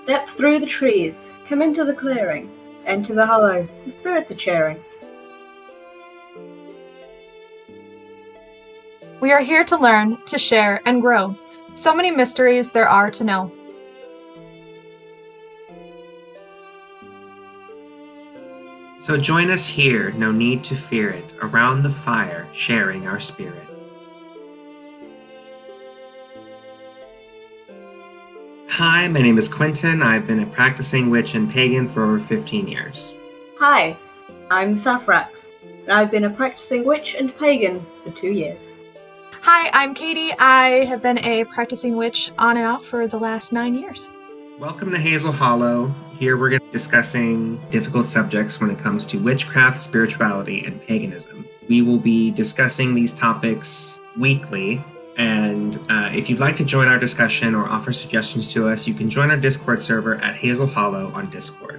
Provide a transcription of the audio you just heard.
Step through the trees, come into the clearing, enter the hollow, the spirits are cheering. We are here to learn, to share, and grow. So many mysteries there are to know. So join us here, no need to fear it, around the fire, sharing our spirit. Hi, my name is Quentin. I've been a practicing witch and pagan for over 15 years. Hi, I'm Safrax, and I've been a practicing witch and pagan for two years. Hi, I'm Katie. I have been a practicing witch on and off for the last nine years. Welcome to Hazel Hollow. Here we're going to be discussing difficult subjects when it comes to witchcraft, spirituality, and paganism. We will be discussing these topics weekly. And uh, if you'd like to join our discussion or offer suggestions to us, you can join our Discord server at Hazel Hollow on Discord.